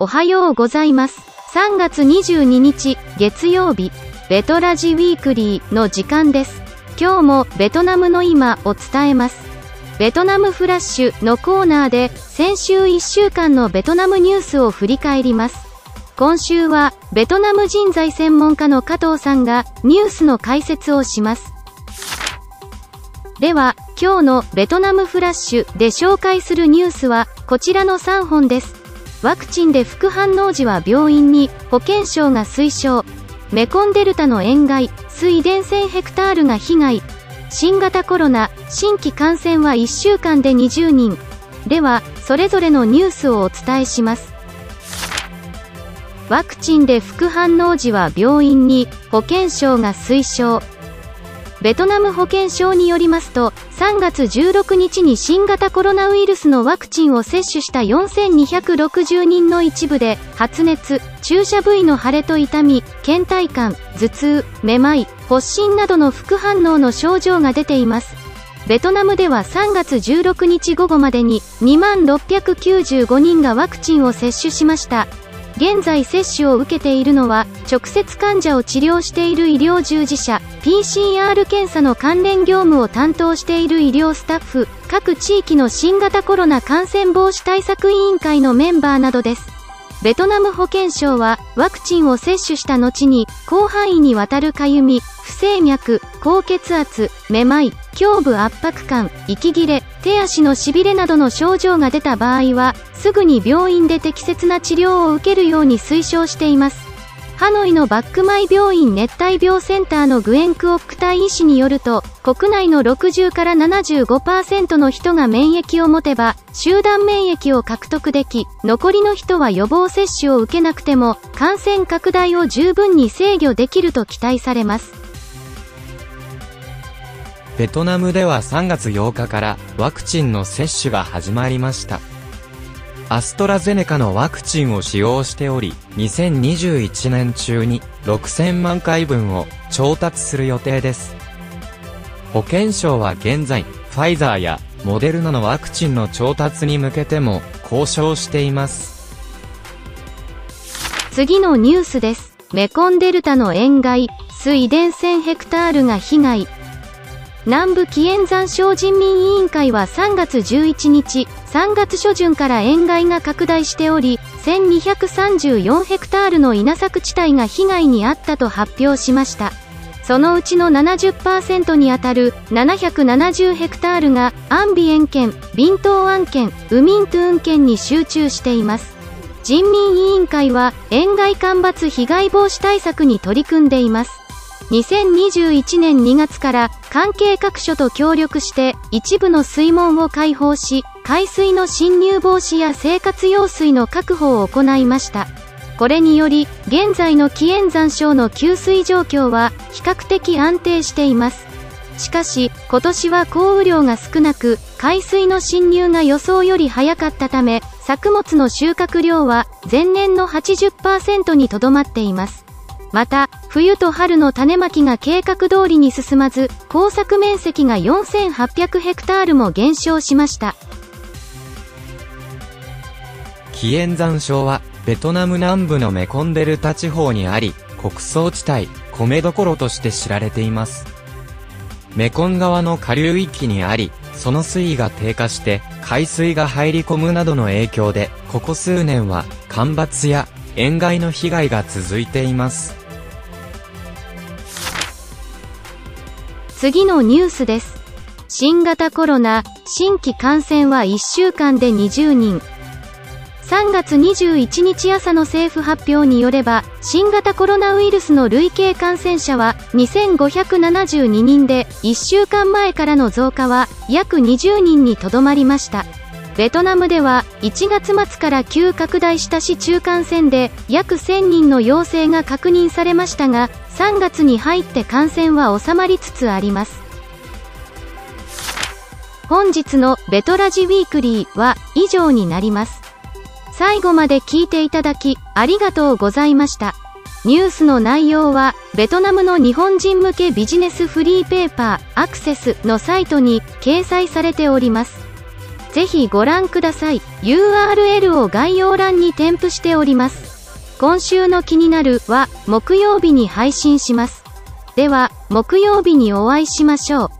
おはようございます。3月22日、月曜日、ベトラジウィークリーの時間です。今日もベトナムの今を伝えます。ベトナムフラッシュのコーナーで先週1週間のベトナムニュースを振り返ります。今週はベトナム人材専門家の加藤さんがニュースの解説をします。では、今日のベトナムフラッシュで紹介するニュースはこちらの3本です。ワクチンで副反応時は病院に保健省が推奨。メコンデルタの塩害、水田1000ヘクタールが被害。新型コロナ、新規感染は1週間で20人。では、それぞれのニュースをお伝えします。ワクチンで副反応時は病院に保健省が推奨。ベトナム保健省によりますと、3月16日に新型コロナウイルスのワクチンを接種した4260人の一部で、発熱、注射部位の腫れと痛み、倦怠感、頭痛、めまい、発疹などの副反応の症状が出ています。ベトナムでは3月16日午後までに2万695人がワクチンを接種しました。現在接種を受けているのは直接患者を治療している医療従事者 PCR 検査の関連業務を担当している医療スタッフ各地域の新型コロナ感染防止対策委員会のメンバーなどです。ベトナム保健省はワクチンを接種した後に広範囲にわたるかゆみ不整脈高血圧めまい胸部圧迫感息切れ手足のしびれなどの症状が出た場合はすぐに病院で適切な治療を受けるように推奨しています。ハノイのバックマイ病院熱帯病センターのグエンクオックタイ医師によると国内の60から75%の人が免疫を持てば集団免疫を獲得でき残りの人は予防接種を受けなくても感染拡大を十分に制御できると期待されます。ベトナムでは3月8日からワクチンの接種が始まりました。アストラゼネカのワクチンを使用しており、2021年中に6000万回分を調達する予定です。保健省は現在、ファイザーやモデルナのワクチンの調達に向けても交渉しています。次のニュースです。メコンデルタの塩害、水田1000ヘクタールが被害。南部紀元山省人民委員会は3月11日、3月初旬から塩害が拡大しており、1234ヘクタールの稲作地帯が被害に遭ったと発表しました。そのうちの70%にあたる770ヘクタールがアンビエン県、ビントーアン県、ウミントゥーン県に集中しています。人民委員会は塩害干ばつ被害防止対策に取り組んでいます。2021年2月から関係各所と協力して一部の水門を開放し、海水の侵入防止や生活用水の確保を行いました。これにより、現在の紀元山省の給水状況は比較的安定しています。しかし、今年は降雨量が少なく、海水の侵入が予想より早かったため、作物の収穫量は前年の80%にとどまっています。また、冬と春の種まきが計画通りに進まず、耕作面積が4800ヘクタールも減少しました。紀元山省は、ベトナム南部のメコンデルタ地方にあり、穀倉地帯、米どころとして知られています。メコン川の下流域にあり、その水位が低下して、海水が入り込むなどの影響で、ここ数年は、干ばつや、塩害の被害が続いています。次のニュースです。新型コロナ、新規感染は1週間で20人。3月21日朝の政府発表によれば、新型コロナウイルスの累計感染者は2572人で、1週間前からの増加は約20人にとどまりました。ベトナムでは1月末から急拡大した市中感染で約1000人の陽性が確認されましたが、3月に入って感染は収まりつつあります。本日のベトラジウィークリーは以上になります。最後まで聞いていただき、ありがとうございました。ニュースの内容は、ベトナムの日本人向けビジネスフリーペーパー、アクセスのサイトに掲載されております。ぜひご覧ください。URL を概要欄に添付しております。今週の気になるは、木曜日に配信します。では、木曜日にお会いしましょう。